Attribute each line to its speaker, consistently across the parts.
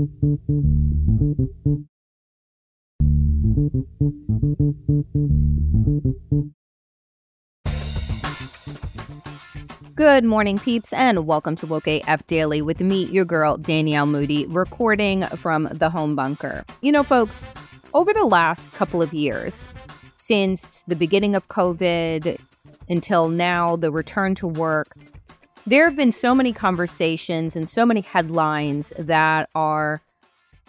Speaker 1: Good morning, peeps, and welcome to Woke AF Daily with me, your girl, Danielle Moody, recording from the home bunker. You know, folks, over the last couple of years, since the beginning of COVID until now, the return to work, there have been so many conversations and so many headlines that are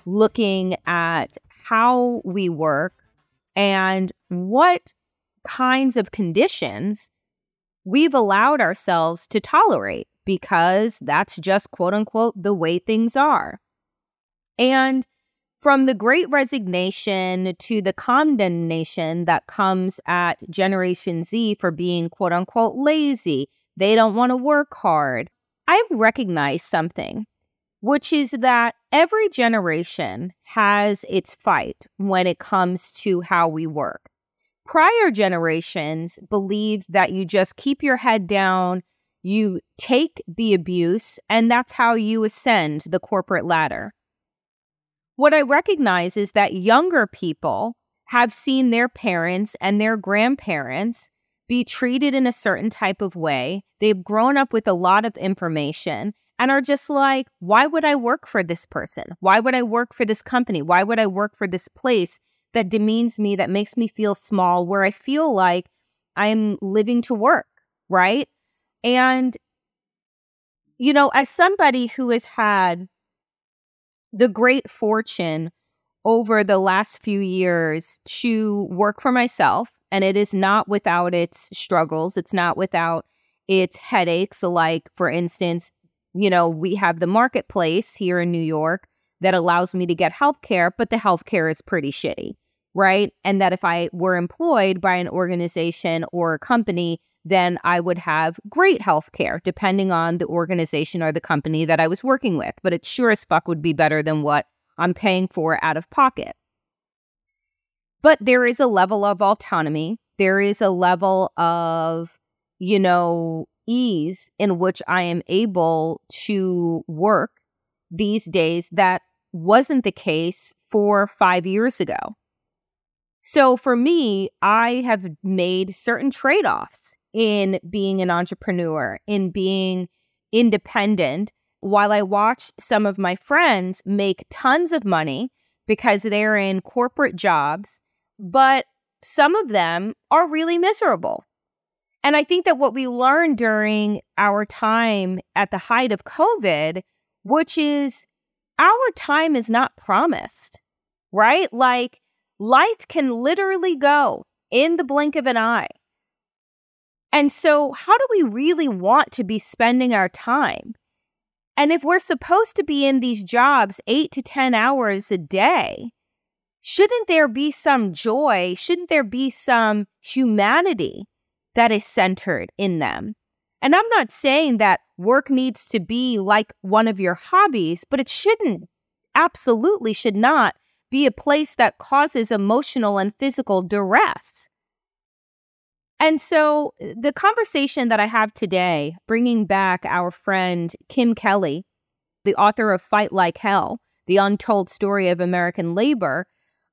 Speaker 1: looking at how we work and what kinds of conditions we've allowed ourselves to tolerate because that's just quote unquote the way things are. And from the great resignation to the condemnation that comes at Generation Z for being quote unquote lazy, they don't want to work hard. I've recognized something, which is that every generation has its fight when it comes to how we work prior generations believed that you just keep your head down, you take the abuse, and that's how you ascend the corporate ladder. What I recognize is that younger people have seen their parents and their grandparents be treated in a certain type of way. They've grown up with a lot of information and are just like, why would I work for this person? Why would I work for this company? Why would I work for this place? that demeans me, that makes me feel small, where I feel like I'm living to work, right? And, you know, as somebody who has had the great fortune over the last few years to work for myself, and it is not without its struggles, it's not without its headaches. Like, for instance, you know, we have the marketplace here in New York that allows me to get health care, but the health care is pretty shitty, right? And that if I were employed by an organization or a company, then I would have great health care depending on the organization or the company that I was working with. But it sure as fuck would be better than what I'm paying for out of pocket. But there is a level of autonomy. There is a level of, you know, ease in which I am able to work these days that wasn't the case four or five years ago. So for me, I have made certain trade offs in being an entrepreneur, in being independent, while I watch some of my friends make tons of money because they're in corporate jobs, but some of them are really miserable. And I think that what we learned during our time at the height of COVID, which is our time is not promised, right? Like life can literally go in the blink of an eye. And so, how do we really want to be spending our time? And if we're supposed to be in these jobs eight to 10 hours a day, shouldn't there be some joy? Shouldn't there be some humanity that is centered in them? And I'm not saying that work needs to be like one of your hobbies, but it shouldn't, absolutely should not be a place that causes emotional and physical duress. And so uh, the conversation that I have today, bringing back our friend Kim Kelly, the author of Fight Like Hell, the untold story of American labor,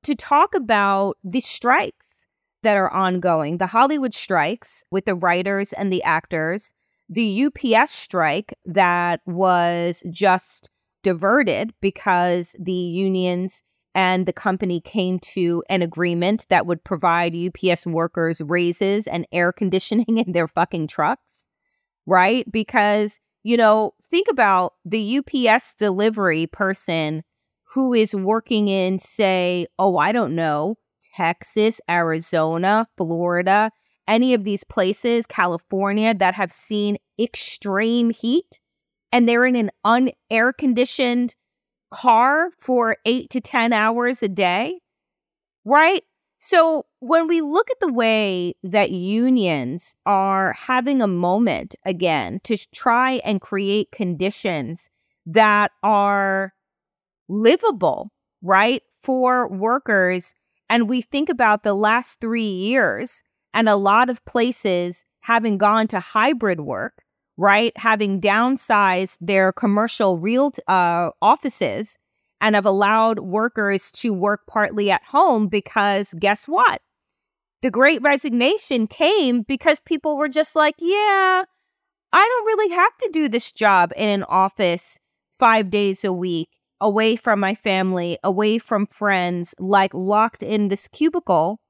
Speaker 1: to talk about the strikes that are ongoing the Hollywood strikes with the writers and the actors, the UPS strike that was just diverted because the unions and the company came to an agreement that would provide UPS workers raises and air conditioning in their fucking trucks, right? Because, you know, think about the UPS delivery person who is working in, say, oh, I don't know, Texas, Arizona, Florida, any of these places, California, that have seen extreme heat and they're in an unair conditioned car for eight to 10 hours a day, right? So when we look at the way that unions are having a moment again to try and create conditions that are livable, right, for workers and we think about the last three years and a lot of places having gone to hybrid work, right? Having downsized their commercial real uh, offices and have allowed workers to work partly at home because guess what? The great resignation came because people were just like, yeah, I don't really have to do this job in an office five days a week away from my family, away from friends, like locked in this cubicle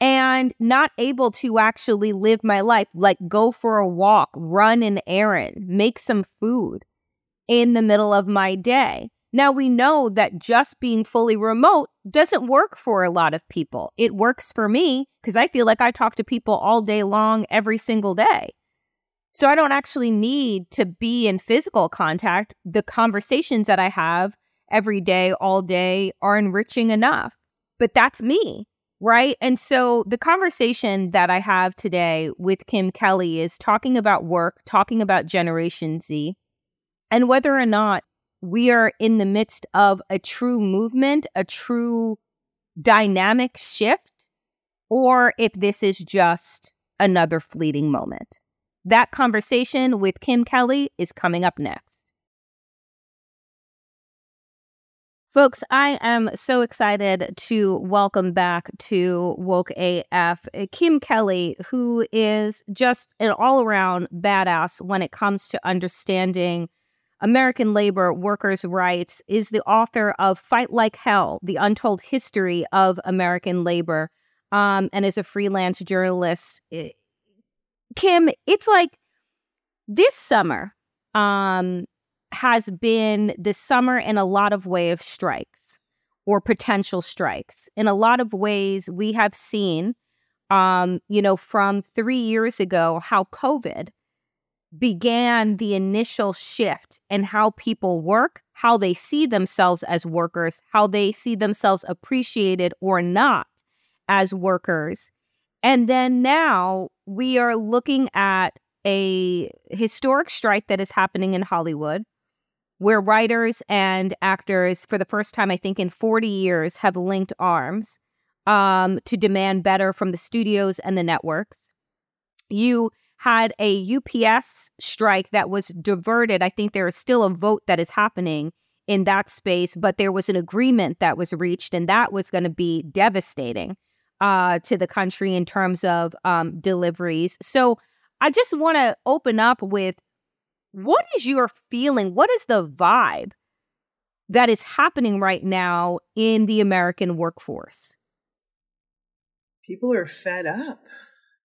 Speaker 1: and not able to actually live my life, like go for a walk, run an errand, make some food in the middle of my day. Now we know that just being fully remote doesn't work for a lot of people. It works for me because I feel like I talk to people all day long, every single day. So I don't actually need to be in physical contact. The conversations that I have every day, all day are enriching enough. But that's me, right? And so the conversation that I have today with Kim Kelly is talking about work, talking about Generation Z, and whether or not we are in the midst of a true movement, a true dynamic shift, or if this is just another fleeting moment. That conversation with Kim Kelly is coming up next. Folks, I am so excited to welcome back to Woke AF Kim Kelly, who is just an all around badass when it comes to understanding American labor, workers' rights, is the author of Fight Like Hell The Untold History of American Labor, um, and is a freelance journalist. Kim, it's like this summer um, has been the summer in a lot of way of strikes or potential strikes. In a lot of ways, we have seen, um, you know, from three years ago, how COVID began the initial shift in how people work, how they see themselves as workers, how they see themselves appreciated or not as workers. And then now we are looking at a historic strike that is happening in Hollywood, where writers and actors, for the first time, I think, in 40 years, have linked arms um, to demand better from the studios and the networks. You had a UPS strike that was diverted. I think there is still a vote that is happening in that space, but there was an agreement that was reached, and that was going to be devastating uh, to the country in terms of um, deliveries. So I just want to open up with what is your feeling? What is the vibe that is happening right now in the American workforce?
Speaker 2: People are fed up.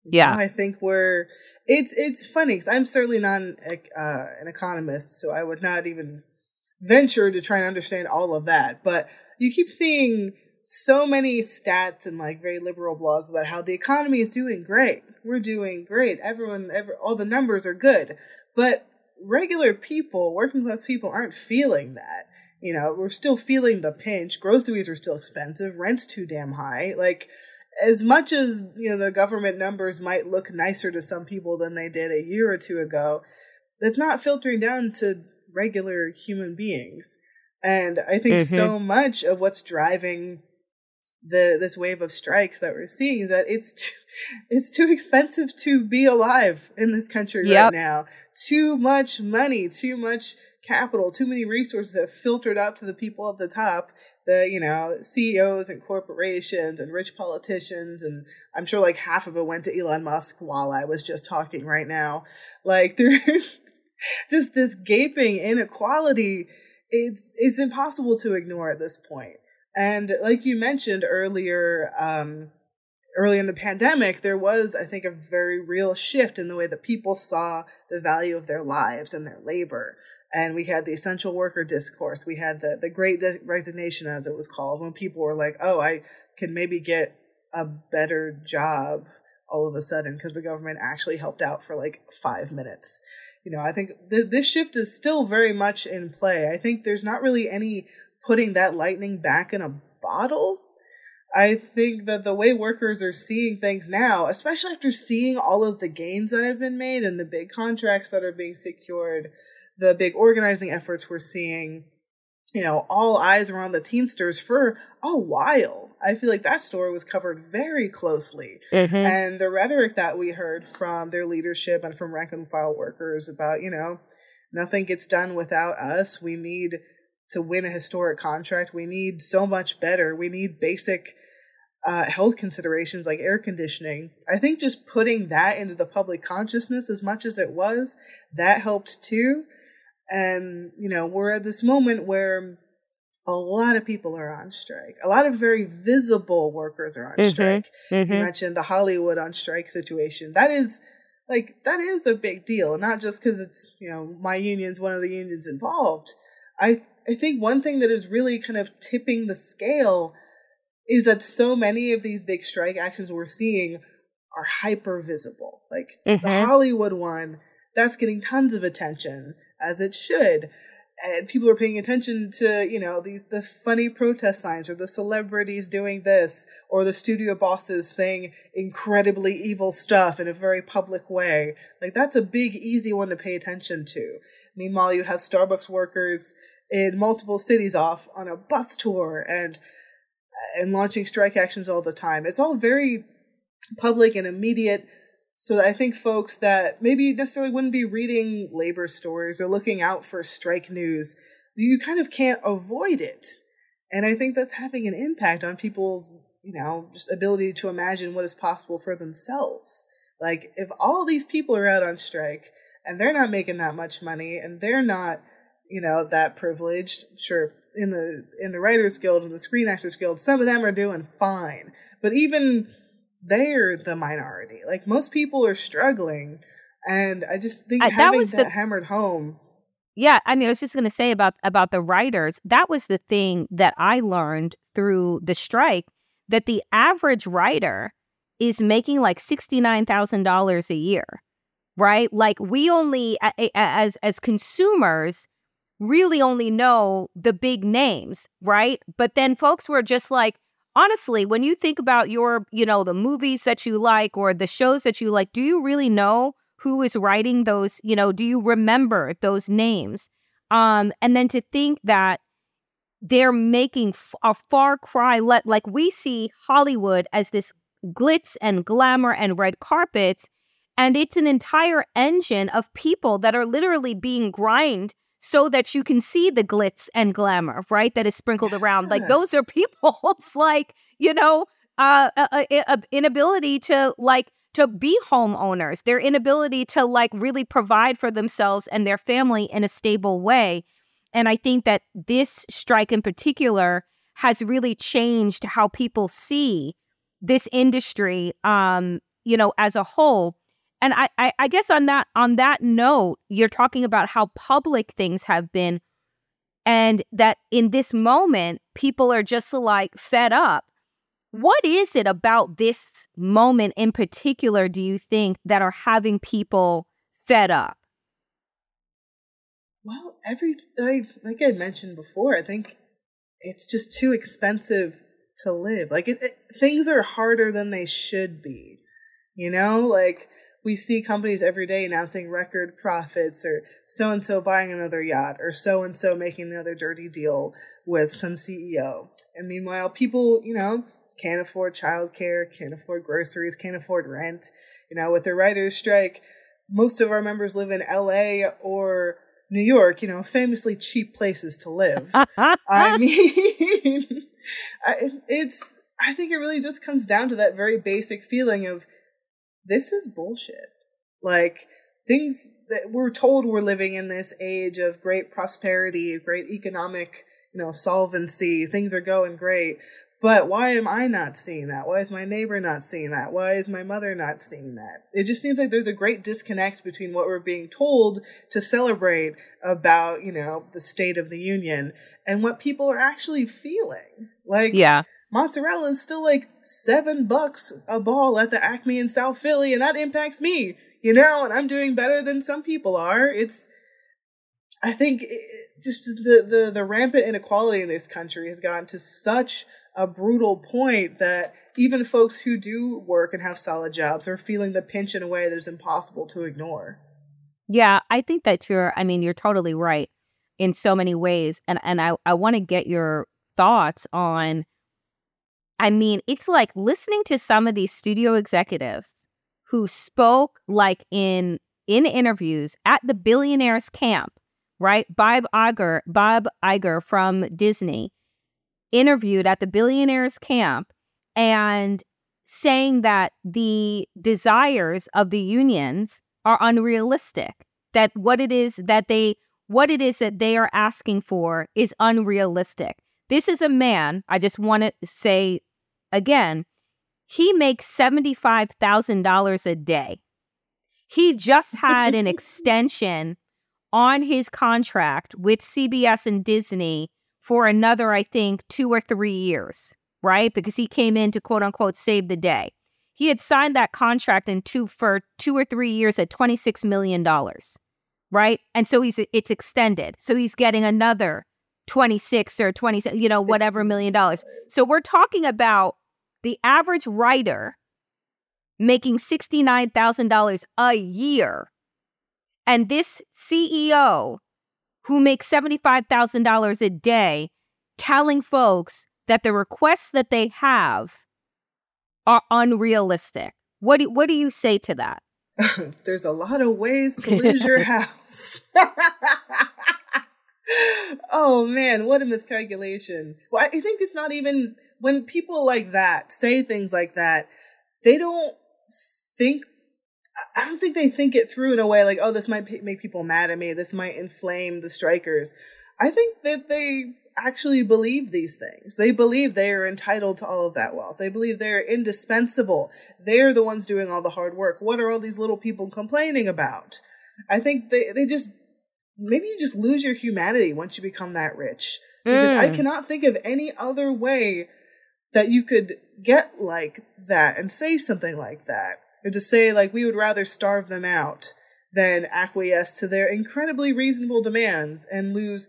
Speaker 1: Yeah,
Speaker 2: you know, I think we're. It's it's funny because I'm certainly not an, uh, an economist, so I would not even venture to try and understand all of that. But you keep seeing so many stats and like very liberal blogs about how the economy is doing great. We're doing great. Everyone, every, all the numbers are good. But regular people, working class people, aren't feeling that. You know, we're still feeling the pinch. Groceries are still expensive. Rent's too damn high. Like, as much as you know the government numbers might look nicer to some people than they did a year or two ago, that's not filtering down to regular human beings. And I think mm-hmm. so much of what's driving the this wave of strikes that we're seeing is that it's too, it's too expensive to be alive in this country yep. right now. Too much money, too much capital, too many resources have filtered up to the people at the top, the you know CEOs and corporations and rich politicians, and I'm sure like half of it went to Elon Musk while I was just talking right now. Like there's just this gaping inequality. It's it's impossible to ignore at this point. And like you mentioned earlier, um, early in the pandemic, there was, I think, a very real shift in the way that people saw the value of their lives and their labor. And we had the essential worker discourse. We had the, the great resignation, as it was called, when people were like, oh, I can maybe get a better job all of a sudden because the government actually helped out for like five minutes. You know, I think th- this shift is still very much in play. I think there's not really any putting that lightning back in a bottle. I think that the way workers are seeing things now, especially after seeing all of the gains that have been made and the big contracts that are being secured, the big organizing efforts we're seeing, you know, all eyes are on the Teamsters for a while. I feel like that story was covered very closely. Mm-hmm. And the rhetoric that we heard from their leadership and from rank and file workers about, you know, nothing gets done without us. We need to win a historic contract, we need so much better. We need basic uh, health considerations like air conditioning. I think just putting that into the public consciousness as much as it was, that helped too. And, you know, we're at this moment where a lot of people are on strike. A lot of very visible workers are on mm-hmm. strike. Mm-hmm. You mentioned the Hollywood on strike situation. That is like that is a big deal, not just because it's you know my union's one of the unions involved. I I think one thing that is really kind of tipping the scale is that so many of these big strike actions we're seeing are hyper visible. Like mm-hmm. the Hollywood one, that's getting tons of attention, as it should. And people are paying attention to, you know, these the funny protest signs or the celebrities doing this or the studio bosses saying incredibly evil stuff in a very public way. Like that's a big, easy one to pay attention to. Meanwhile, you have Starbucks workers in multiple cities off on a bus tour and and launching strike actions all the time. It's all very public and immediate. So I think folks that maybe necessarily wouldn't be reading labor stories or looking out for strike news, you kind of can't avoid it. And I think that's having an impact on people's, you know, just ability to imagine what is possible for themselves. Like if all these people are out on strike and they're not making that much money and they're not you know that privileged. Sure in the in the writers guild and the screen actors guild some of them are doing fine but even they're the minority. Like most people are struggling and i just think uh, having that, that the, hammered home
Speaker 1: yeah i mean i was just going to say about about the writers that was the thing that i learned through the strike that the average writer is making like $69,000 a year right like we only as as consumers really only know the big names, right? But then folks were just like, honestly, when you think about your, you know, the movies that you like or the shows that you like, do you really know who is writing those, you know, do you remember those names? Um, and then to think that they're making a far cry let like we see Hollywood as this glitz and glamour and red carpets and it's an entire engine of people that are literally being grind so that you can see the glitz and glamour, right? That is sprinkled yes. around. Like those are people's like, you know, uh, uh, uh, inability to like to be homeowners, their inability to like really provide for themselves and their family in a stable way. And I think that this strike in particular has really changed how people see this industry um, you know, as a whole. And I, I, I guess on that on that note, you're talking about how public things have been, and that in this moment, people are just like fed up. What is it about this moment in particular, do you think, that are having people fed up?
Speaker 2: Well, every like, like I mentioned before, I think it's just too expensive to live. Like it, it, things are harder than they should be. You know, like we see companies every day announcing record profits or so and so buying another yacht or so and so making another dirty deal with some CEO. And meanwhile, people, you know, can't afford childcare, can't afford groceries, can't afford rent. You know, with the writers' strike, most of our members live in LA or New York, you know, famously cheap places to live. I mean, I, it's, I think it really just comes down to that very basic feeling of this is bullshit. Like things that we're told we're living in this age of great prosperity, great economic, you know, solvency, things are going great. But why am I not seeing that? Why is my neighbor not seeing that? Why is my mother not seeing that? It just seems like there's a great disconnect between what we're being told to celebrate about, you know, the state of the union and what people are actually feeling. Like,
Speaker 1: yeah
Speaker 2: mozzarella is still like seven bucks a ball at the Acme in South Philly, and that impacts me, you know, and I'm doing better than some people are. It's, I think, it, just the, the the rampant inequality in this country has gotten to such a brutal point that even folks who do work and have solid jobs are feeling the pinch in a way that is impossible to ignore.
Speaker 1: Yeah, I think that you're I mean, you're totally right in so many ways. And and I, I want to get your thoughts on I mean, it's like listening to some of these studio executives who spoke like in in interviews at the billionaires camp, right? Bob Iger, Bob Iger from Disney interviewed at the billionaires camp and saying that the desires of the unions are unrealistic that what it is that they what it is that they are asking for is unrealistic this is a man, I just want to say again, he makes $75,000 a day. He just had an extension on his contract with CBS and Disney for another, I think, two or three years, right? Because he came in to quote unquote save the day. He had signed that contract in two for two or three years at $26 million, right? And so he's it's extended. So he's getting another 26 or 27, you know, whatever million dollars. So we're talking about the average writer making $69,000 a year. And this CEO who makes $75,000 a day telling folks that the requests that they have are unrealistic. What do, what do you say to that?
Speaker 2: There's a lot of ways to lose your house. oh man, what a miscalculation. Well, I think it's not even when people like that say things like that, they don't think I don't think they think it through in a way like, oh, this might p- make people mad at me. This might inflame the strikers. I think that they actually believe these things. They believe they are entitled to all of that wealth. They believe they're indispensable. They're the ones doing all the hard work. What are all these little people complaining about? I think they, they just maybe you just lose your humanity once you become that rich. Because mm. I cannot think of any other way that you could get like that and say something like that. and to say, like, we would rather starve them out than acquiesce to their incredibly reasonable demands and lose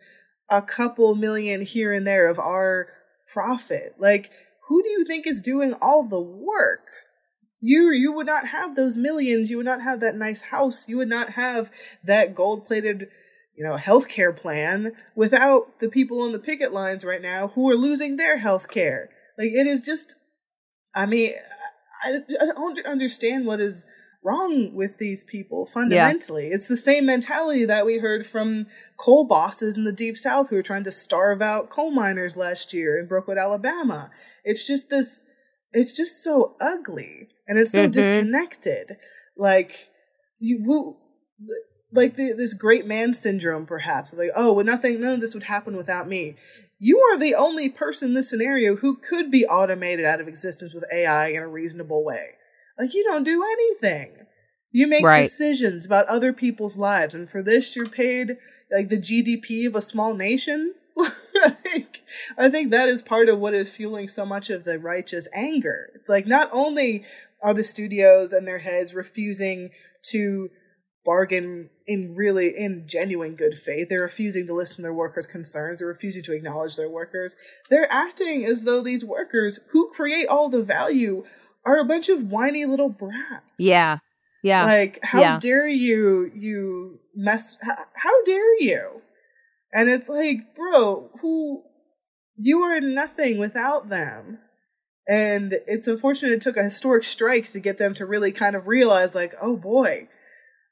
Speaker 2: a couple million here and there of our profit. Like, who do you think is doing all the work? you you would not have those millions you would not have that nice house you would not have that gold plated you know, healthcare plan without the people on the picket lines right now who are losing their health care. Like it is just, I mean, I, I don't understand what is wrong with these people fundamentally. Yeah. It's the same mentality that we heard from coal bosses in the deep south who were trying to starve out coal miners last year in Brookwood, Alabama. It's just this it's just so ugly and it's so mm-hmm. disconnected. Like you like the, this great man syndrome, perhaps. Like, oh, well, nothing, none of this would happen without me. You are the only person in this scenario who could be automated out of existence with AI in a reasonable way. Like, you don't do anything. You make right. decisions about other people's lives, and for this, you're paid like the GDP of a small nation. like, I think that is part of what is fueling so much of the righteous anger. It's like not only are the studios and their heads refusing to bargain in really in genuine good faith. They're refusing to listen to their workers' concerns. They're refusing to acknowledge their workers. They're acting as though these workers who create all the value are a bunch of whiny little brats.
Speaker 1: Yeah. Yeah.
Speaker 2: Like, how
Speaker 1: Yeah.
Speaker 2: dare you, you mess, how, how dare you? And it's like, bro, who, you are nothing without them. And it's unfortunate it took a historic strikes to get them to really kind of realize, like, oh boy,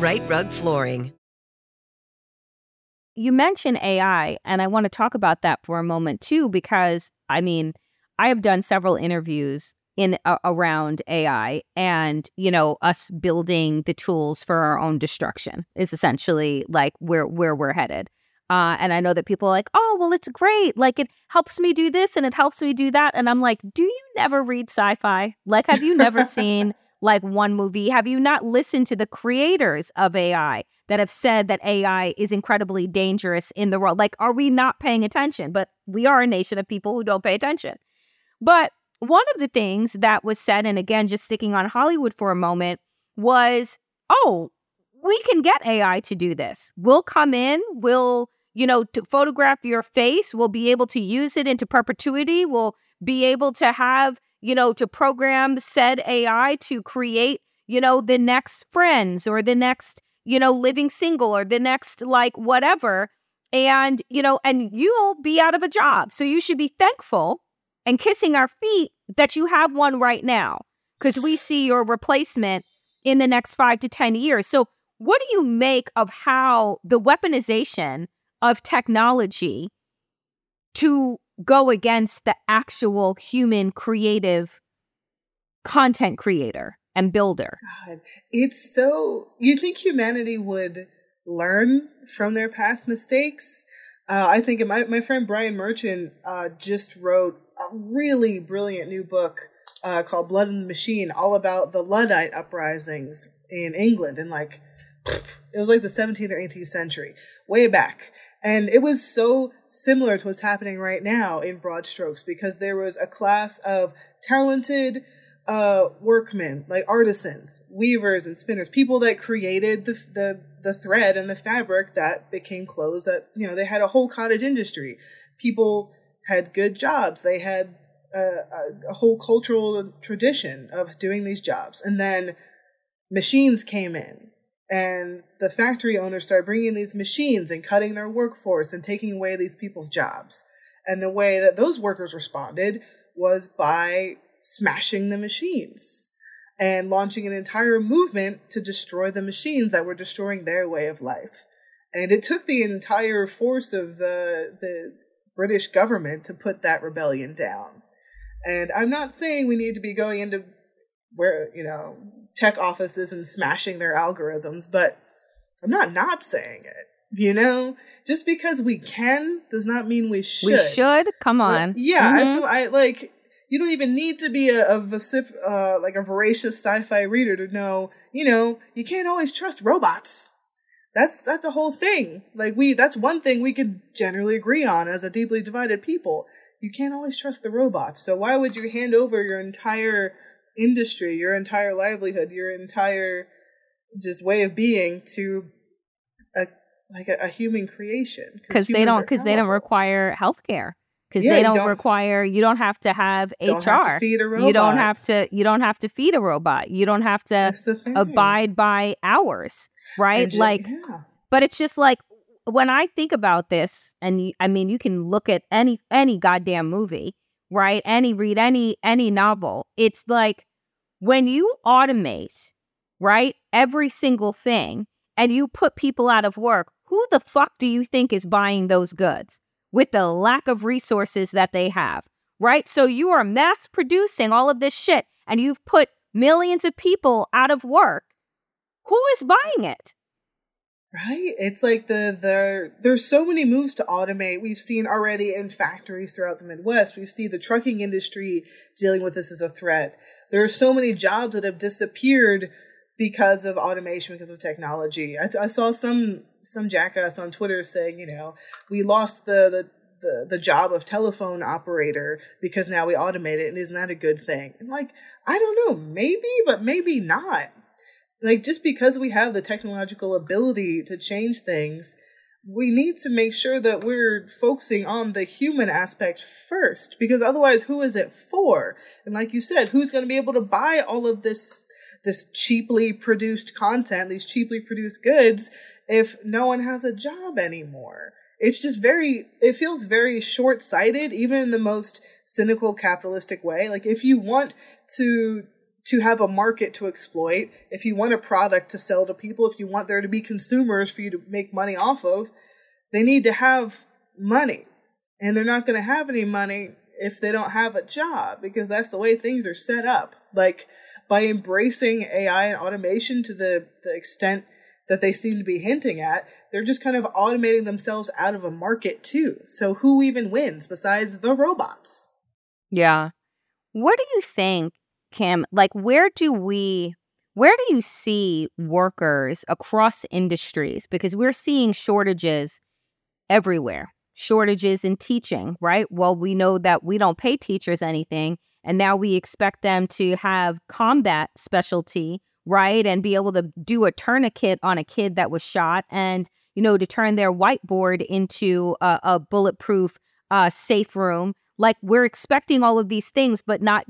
Speaker 3: Rite Rug Flooring.
Speaker 1: you mentioned AI, and I want to talk about that for a moment too, because I mean, I have done several interviews in uh, around AI, and you know, us building the tools for our own destruction is essentially like where where we're headed. Uh, and I know that people are like, oh, well, it's great. Like, it helps me do this and it helps me do that. And I'm like, do you never read sci fi? Like, have you never seen like one movie? Have you not listened to the creators of AI that have said that AI is incredibly dangerous in the world? Like, are we not paying attention? But we are a nation of people who don't pay attention. But one of the things that was said, and again, just sticking on Hollywood for a moment, was, oh, we can get AI to do this. We'll come in, we'll, you know, to photograph your face, we'll be able to use it into perpetuity, we'll be able to have, you know, to program said AI to create, you know, the next friends or the next, you know, living single or the next like whatever. And, you know, and you'll be out of a job. So you should be thankful and kissing our feet that you have one right now because we see your replacement in the next five to 10 years. So, what do you make of how the weaponization of technology to go against the actual human creative content creator and builder?
Speaker 2: God, it's so. You think humanity would learn from their past mistakes? Uh, I think my my friend Brian Merchant uh, just wrote a really brilliant new book uh, called Blood in the Machine, all about the Luddite uprisings in England in like it was like the 17th or 18th century, way back. And it was so similar to what's happening right now in broad strokes because there was a class of talented uh, workmen, like artisans, weavers, and spinners, people that created the, the the thread and the fabric that became clothes. That you know they had a whole cottage industry. People had good jobs. They had a, a, a whole cultural tradition of doing these jobs, and then machines came in and the factory owners started bringing these machines and cutting their workforce and taking away these people's jobs. And the way that those workers responded was by smashing the machines and launching an entire movement to destroy the machines that were destroying their way of life. And it took the entire force of the the British government to put that rebellion down. And I'm not saying we need to be going into where, you know, tech offices and smashing their algorithms, but I'm not not saying it. You know, just because we can does not mean we should.
Speaker 1: We should. Come on.
Speaker 2: Yeah, mm-hmm. so I like. You don't even need to be a, a vocif- uh, like a voracious sci-fi reader to know. You know, you can't always trust robots. That's that's the whole thing. Like we, that's one thing we could generally agree on as a deeply divided people. You can't always trust the robots. So why would you hand over your entire industry, your entire livelihood, your entire just way of being to a like a, a human creation.
Speaker 1: Because they don't because they don't require health care because yeah, they don't, don't, require you don't have to have
Speaker 2: don't
Speaker 1: hr
Speaker 2: have feed a robot.
Speaker 1: you don't have to you don't have to feed a robot. You don't have to abide by hours right? Like yeah. but it's just like when i think about this and i mean you can look at any any goddamn movie right? Any read any any novel. It's like when you automate right every single thing and you put people out of work who the fuck do you think is buying those goods with the lack of resources that they have? Right? So you are mass producing all of this shit and you've put millions of people out of work. Who is buying it?
Speaker 2: Right? It's like the the there's so many moves to automate. We've seen already in factories throughout the Midwest. We see the trucking industry dealing with this as a threat. There are so many jobs that have disappeared because of automation, because of technology. I, I saw some some jackass on Twitter saying, you know, we lost the, the the the job of telephone operator because now we automate it, and isn't that a good thing? And like, I don't know, maybe, but maybe not. Like, just because we have the technological ability to change things, we need to make sure that we're focusing on the human aspect first, because otherwise, who is it for? And like you said, who's going to be able to buy all of this this cheaply produced content, these cheaply produced goods, if no one has a job anymore. It's just very, it feels very short sighted, even in the most cynical capitalistic way. Like, if you want to to have a market to exploit, if you want a product to sell to people, if you want there to be consumers for you to make money off of, they need to have money. And they're not going to have any money if they don't have a job because that's the way things are set up. Like by embracing AI and automation to the, the extent that they seem to be hinting at, they're just kind of automating themselves out of a market too. So who even wins besides the robots?
Speaker 1: Yeah. What do you think, Kim? Like, where do we, where do you see workers across industries? Because we're seeing shortages everywhere, shortages in teaching, right? Well, we know that we don't pay teachers anything. And now we expect them to have combat specialty, right? And be able to do a tourniquet on a kid that was shot and, you know, to turn their whiteboard into a, a bulletproof uh, safe room. Like we're expecting all of these things, but not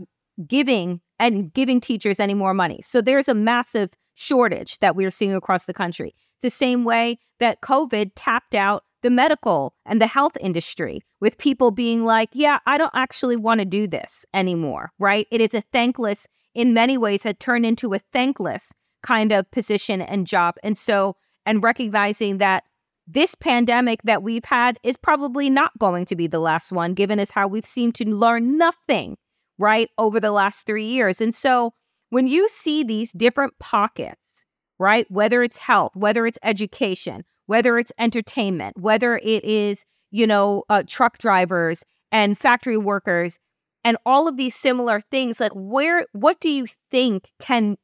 Speaker 1: giving and giving teachers any more money. So there's a massive shortage that we're seeing across the country. the same way that COVID tapped out the medical and the health industry with people being like, yeah, I don't actually want to do this anymore, right? It is a thankless, in many ways, had turned into a thankless kind of position and job. And so, and recognizing that this pandemic that we've had is probably not going to be the last one, given as how we've seemed to learn nothing, right, over the last three years. And so, when you see these different pockets, right, whether it's health, whether it's education, whether it's entertainment, whether it is, you know, uh, truck drivers and factory workers and all of these similar things, like where, what do you think can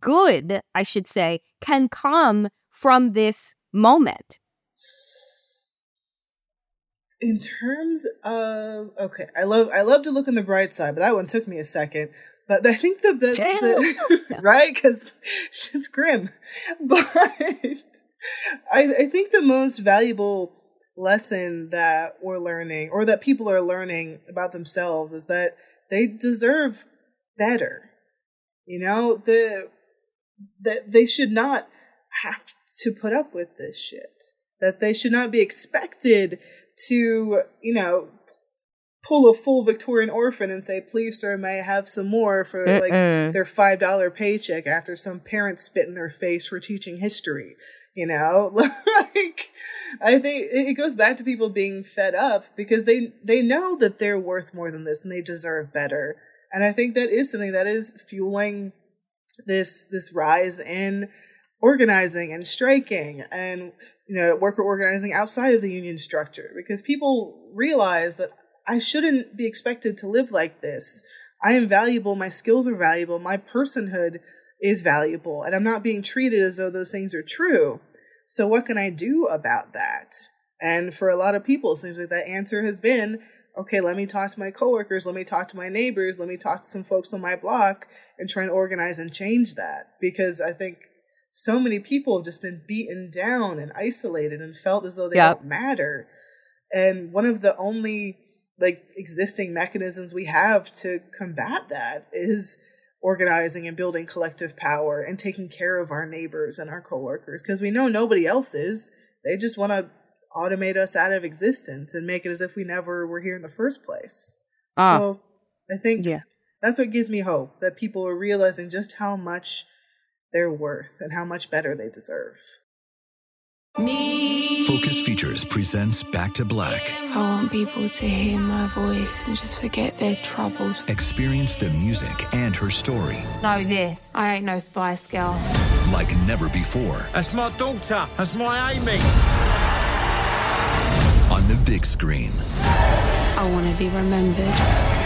Speaker 1: good, I should say, can come from this moment?
Speaker 2: In terms of okay i love i love to look on the bright side but that one took me a second. But i think the best the, right? Because shit's grim. But I, I think the most valuable lesson that we're learning or that people are learning about themselves is that they deserve better. You know, the that they should not have to put up with this shit. That they should not be expected to, you know, pull a full Victorian orphan and say, "Please, sir, may I have some more for like their five dollar paycheck?" After some parents spit in their face for teaching history, you know, like I think it goes back to people being fed up because they they know that they're worth more than this and they deserve better, and I think that is something that is fueling this this rise in organizing and striking and you know worker organizing outside of the union structure because people realize that I shouldn't be expected to live like this. I am valuable, my skills are valuable, my personhood is valuable, and I'm not being treated as though those things are true. So what can I do about that? And for a lot of people, it seems like that answer has been okay, let me talk to my coworkers, let me talk to my neighbors, let me talk to some folks on my block and try and organize and change that. Because I think so many people have just been beaten down and isolated and felt as though they
Speaker 1: Yep.
Speaker 2: don't matter. And one of the only like existing mechanisms we have to combat that is organizing and building collective power and taking care of our neighbors and our coworkers because we know nobody else is. They just want to automate us out of existence and make it as if we never were here in the first place.
Speaker 1: Ah.
Speaker 2: So I think
Speaker 1: Yeah.
Speaker 2: that's what gives me hope that people are realizing just how much they're worth and how much better they deserve. Me.
Speaker 4: Focus Features presents Back to Black.
Speaker 5: I want people to hear my voice and just forget their troubles.
Speaker 4: Experience the music and her story
Speaker 6: Know this. I ain't no Spice Girl.
Speaker 4: like never before
Speaker 7: That's my daughter. That's my Amy.
Speaker 4: on the big screen.
Speaker 5: I want to be remembered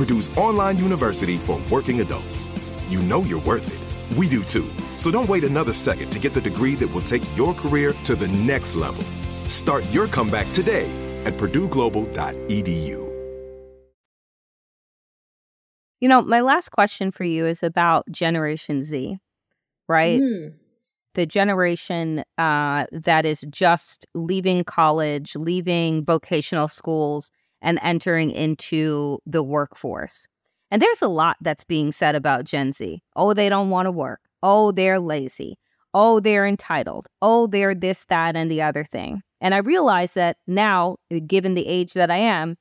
Speaker 8: Purdue's online university for working adults. You know you're worth it. We do too. So don't wait another second to get the degree that will take your career to the next level. Start your comeback today at purdueglobal.edu.
Speaker 1: You know, my last question for you is about Generation Z, right?
Speaker 2: Mm.
Speaker 1: The generation uh, that is just leaving college, leaving vocational schools, and entering into the workforce. And there's a lot that's being said about Gen Z. Oh, they don't want to work. Oh, they're lazy. Oh, they're entitled. Oh, they're this, that, and the other thing. And I realize that now, given the age that I am,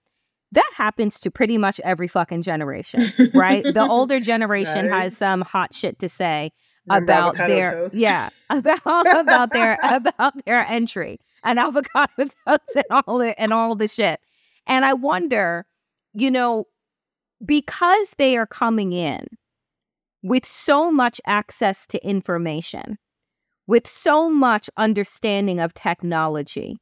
Speaker 1: that happens to pretty much every fucking generation, right? the older generation
Speaker 2: Right.
Speaker 1: has some hot shit to say
Speaker 2: Remember
Speaker 1: about their
Speaker 2: toast?
Speaker 1: yeah about about their about their entry and avocado toast and all the and all the shit. And I wonder, you know, because they are coming in with so much access to information, with so much understanding of technology,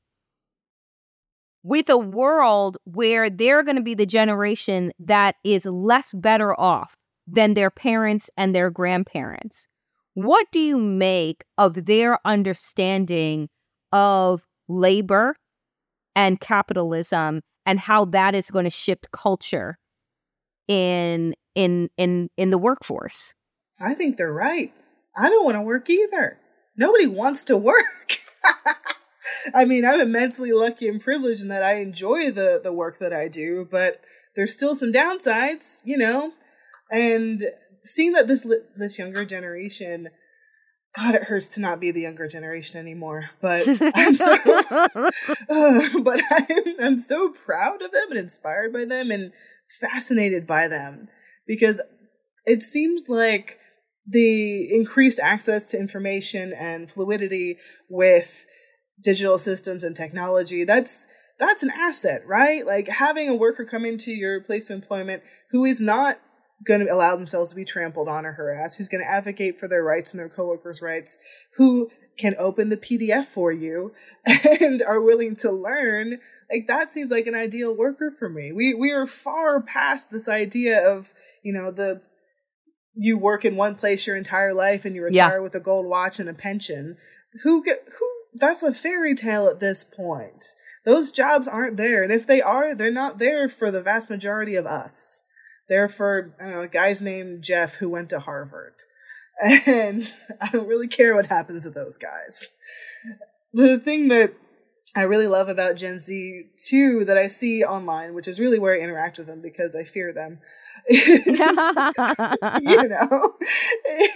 Speaker 1: with a world where they're going to be the generation that is less better off than their parents and their grandparents. What do you make of their understanding of labor and capitalism and how that is going to shift culture in in in in the workforce?
Speaker 2: I think they're right. I don't want to work either. Nobody wants to work. I mean, I'm immensely lucky and privileged in that I enjoy the the work that I do, but there's still some downsides, you know. And seeing that this this younger generation God, it hurts to not be the younger generation anymore. But I'm so, uh, but I'm I'm so proud of them and inspired by them and fascinated by them because it seems like the increased access to information and fluidity with digital systems and technology that's that's an asset right like having a worker come into your place of employment who is not going to allow themselves to be trampled on or harassed, who's going to advocate for their rights and their coworkers' rights, who can open the PDF for you and are willing to learn, like that seems like an ideal worker for me. We we are far past this idea of, you know, the you work in one place your entire life and you retire yeah. with a gold watch and a pension. Who get who that's a fairy tale at this point. Those jobs aren't there. And if they are, they're not there for the vast majority of us. They're for I don't know, a guy's named Jeff who went to Harvard. And I don't really care what happens to those guys. The thing that I really love about Gen Z too that I see online, which is really where I interact with them because I fear them, is, you know,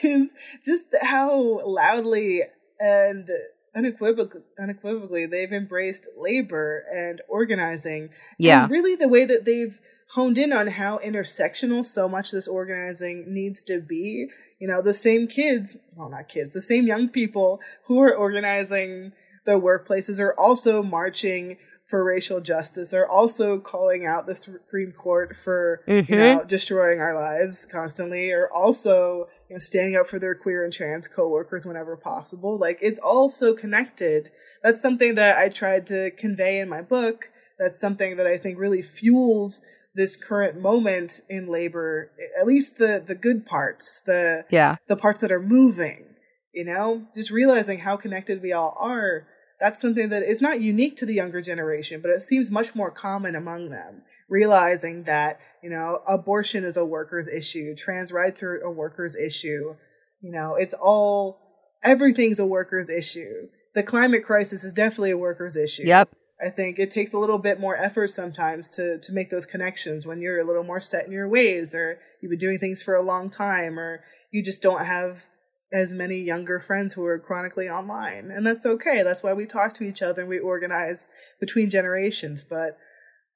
Speaker 2: is just how loudly and unequivocally, unequivocally they've embraced labor and organizing.
Speaker 1: Yeah.
Speaker 2: And really the way that they've honed in on how intersectional so much this organizing needs to be. You know, the same kids, well, not kids, the same young people who are organizing their workplaces are also marching for racial justice. Are also calling out the Supreme Court for mm-hmm. you know destroying our lives constantly. Are also you know standing up for their queer and trans coworkers whenever possible. Like it's all so connected. That's something that I tried to convey in my book. That's something that I think really fuels this current moment in labor at least the the good parts the
Speaker 1: yeah.
Speaker 2: the parts that are moving you know? Just realizing how connected we all are that's something that is not unique to the younger generation but it seems much more common among them. Realizing that you know abortion is a workers issue trans rights are a workers issue you know it's all everything's a workers issue. The climate crisis is definitely a workers issue.
Speaker 1: Yep
Speaker 2: I think it takes a little bit more effort sometimes to to make those connections when you're a little more set in your ways or you've been doing things for a long time or you just don't have as many younger friends who are chronically online. And that's okay. That's why we talk to each other and we organize between generations. But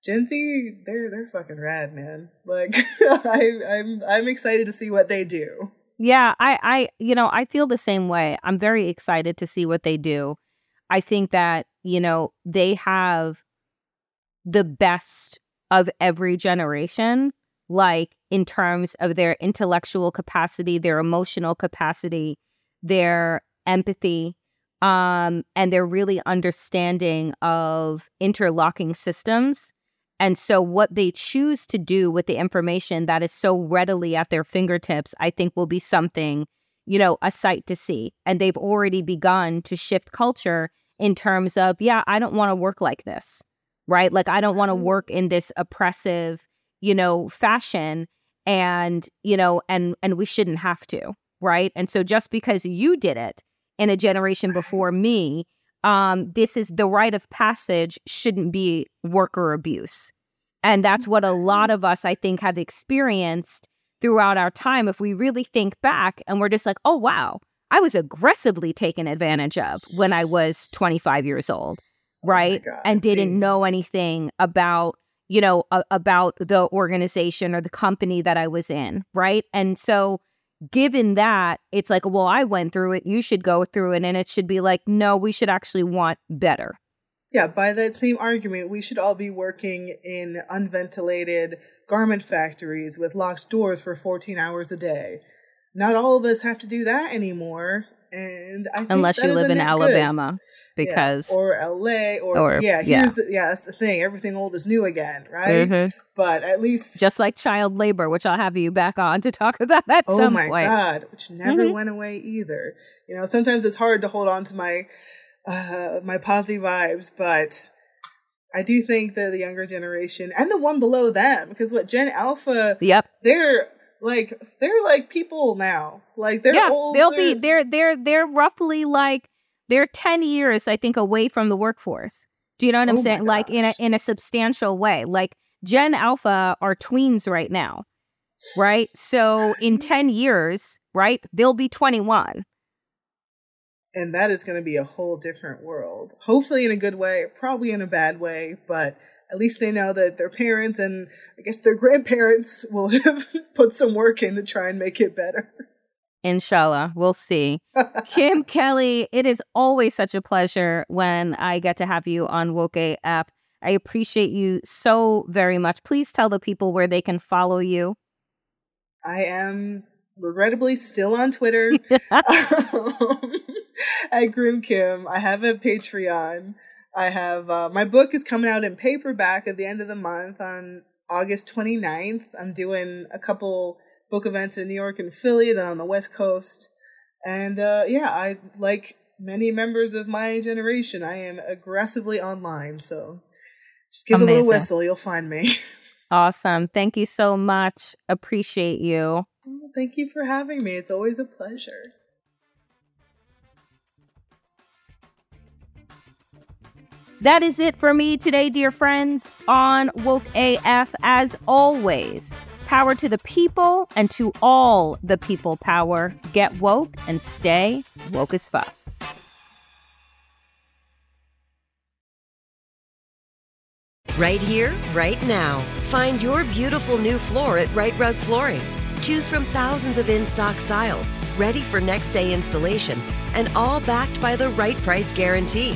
Speaker 2: Gen Z they're they're fucking rad man. Like I I'm I'm excited to see what they do.
Speaker 1: Yeah I I you know I feel the same way. I'm very excited to see what they do I think that you know, they have the best of every generation, like in terms of their intellectual capacity, their emotional capacity, their empathy, um, and their really understanding of interlocking systems. And so, what they choose to do with the information that is so readily at their fingertips, I think will be something, you know, a sight to see. And they've already begun to shift culture in terms of, yeah, I don't want to work like this, right? Like, I don't want to mm-hmm. work in this oppressive, you know, fashion and, you know, and, and we shouldn't have to, right? And so just because you did it in a generation before me, um, this is the rite of passage shouldn't be worker abuse. And that's what a lot of us, I think, have experienced throughout our time. If we really think back and we're just like, oh, wow, I was aggressively taken advantage of when I was 25 years old, oh right? Oh and didn't know anything about, you know, a- about the organization or the company that I was in, right? And so given that, it's like, well, I went through it, you should go through it and it should be like, no, we should actually want better.
Speaker 2: Yeah, by that same argument, we should all be working in unventilated garment factories with locked doors for 14 hours a day not all of us have to do that anymore. And I
Speaker 1: unless you live in Alabama, good. because
Speaker 2: yeah. or LA or, or yeah, here's yeah. the yeah that's the thing. Everything old is new again, right? Mm-hmm. But at least
Speaker 1: just like child labor, which I'll have you back on to talk about at
Speaker 2: oh my
Speaker 1: point.
Speaker 2: god, which never mm-hmm. went away either. You know, sometimes it's hard to hold on to my uh, my positive vibes, but I do think that the younger generation and the one below them, because what Gen Alpha,
Speaker 1: yep,
Speaker 2: they're like they're like people now. Like they're
Speaker 1: yeah,
Speaker 2: old.
Speaker 1: They'll be they're they're they're roughly like they're 10 years, I think, away from the workforce. Do you know what I'm
Speaker 2: Oh
Speaker 1: saying? Like in a in a substantial way. Like Gen Alpha are tweens right now. Right? So in 10 years, right, they'll be 21.
Speaker 2: And that is going to be a whole different world. Hopefully, in a good way, probably in a bad way, but at least they know that their parents and I guess their grandparents will have put some work in to try and make it better.
Speaker 1: Inshallah, we'll see. Kim Kelly, it is always such a pleasure when I get to have you on Woke AF. I appreciate you so very much. Please tell the people where they can follow you.
Speaker 2: I am regrettably still on Twitter um, at Grim Kim. I have a Patreon. I have uh, my book is coming out in paperback at the end of the month on August 29th. I'm doing a couple book events in New York and Philly, then on the West Coast. And uh, yeah, I like many members of my generation. I am aggressively online, so just give a little whistle, you'll find me.
Speaker 1: Awesome. Thank you so much. Appreciate you.
Speaker 2: Well, Thank you for having me. It's always a pleasure.
Speaker 1: That is it for me today, dear friends, on Woke AF. As always, power to the people and to all the people power. Get woke and stay woke as fuck.
Speaker 3: Right here, right now. Find your beautiful new floor at Rite Rug Flooring. Choose from thousands of in stock styles, ready for next day installation, and all backed by the right price guarantee.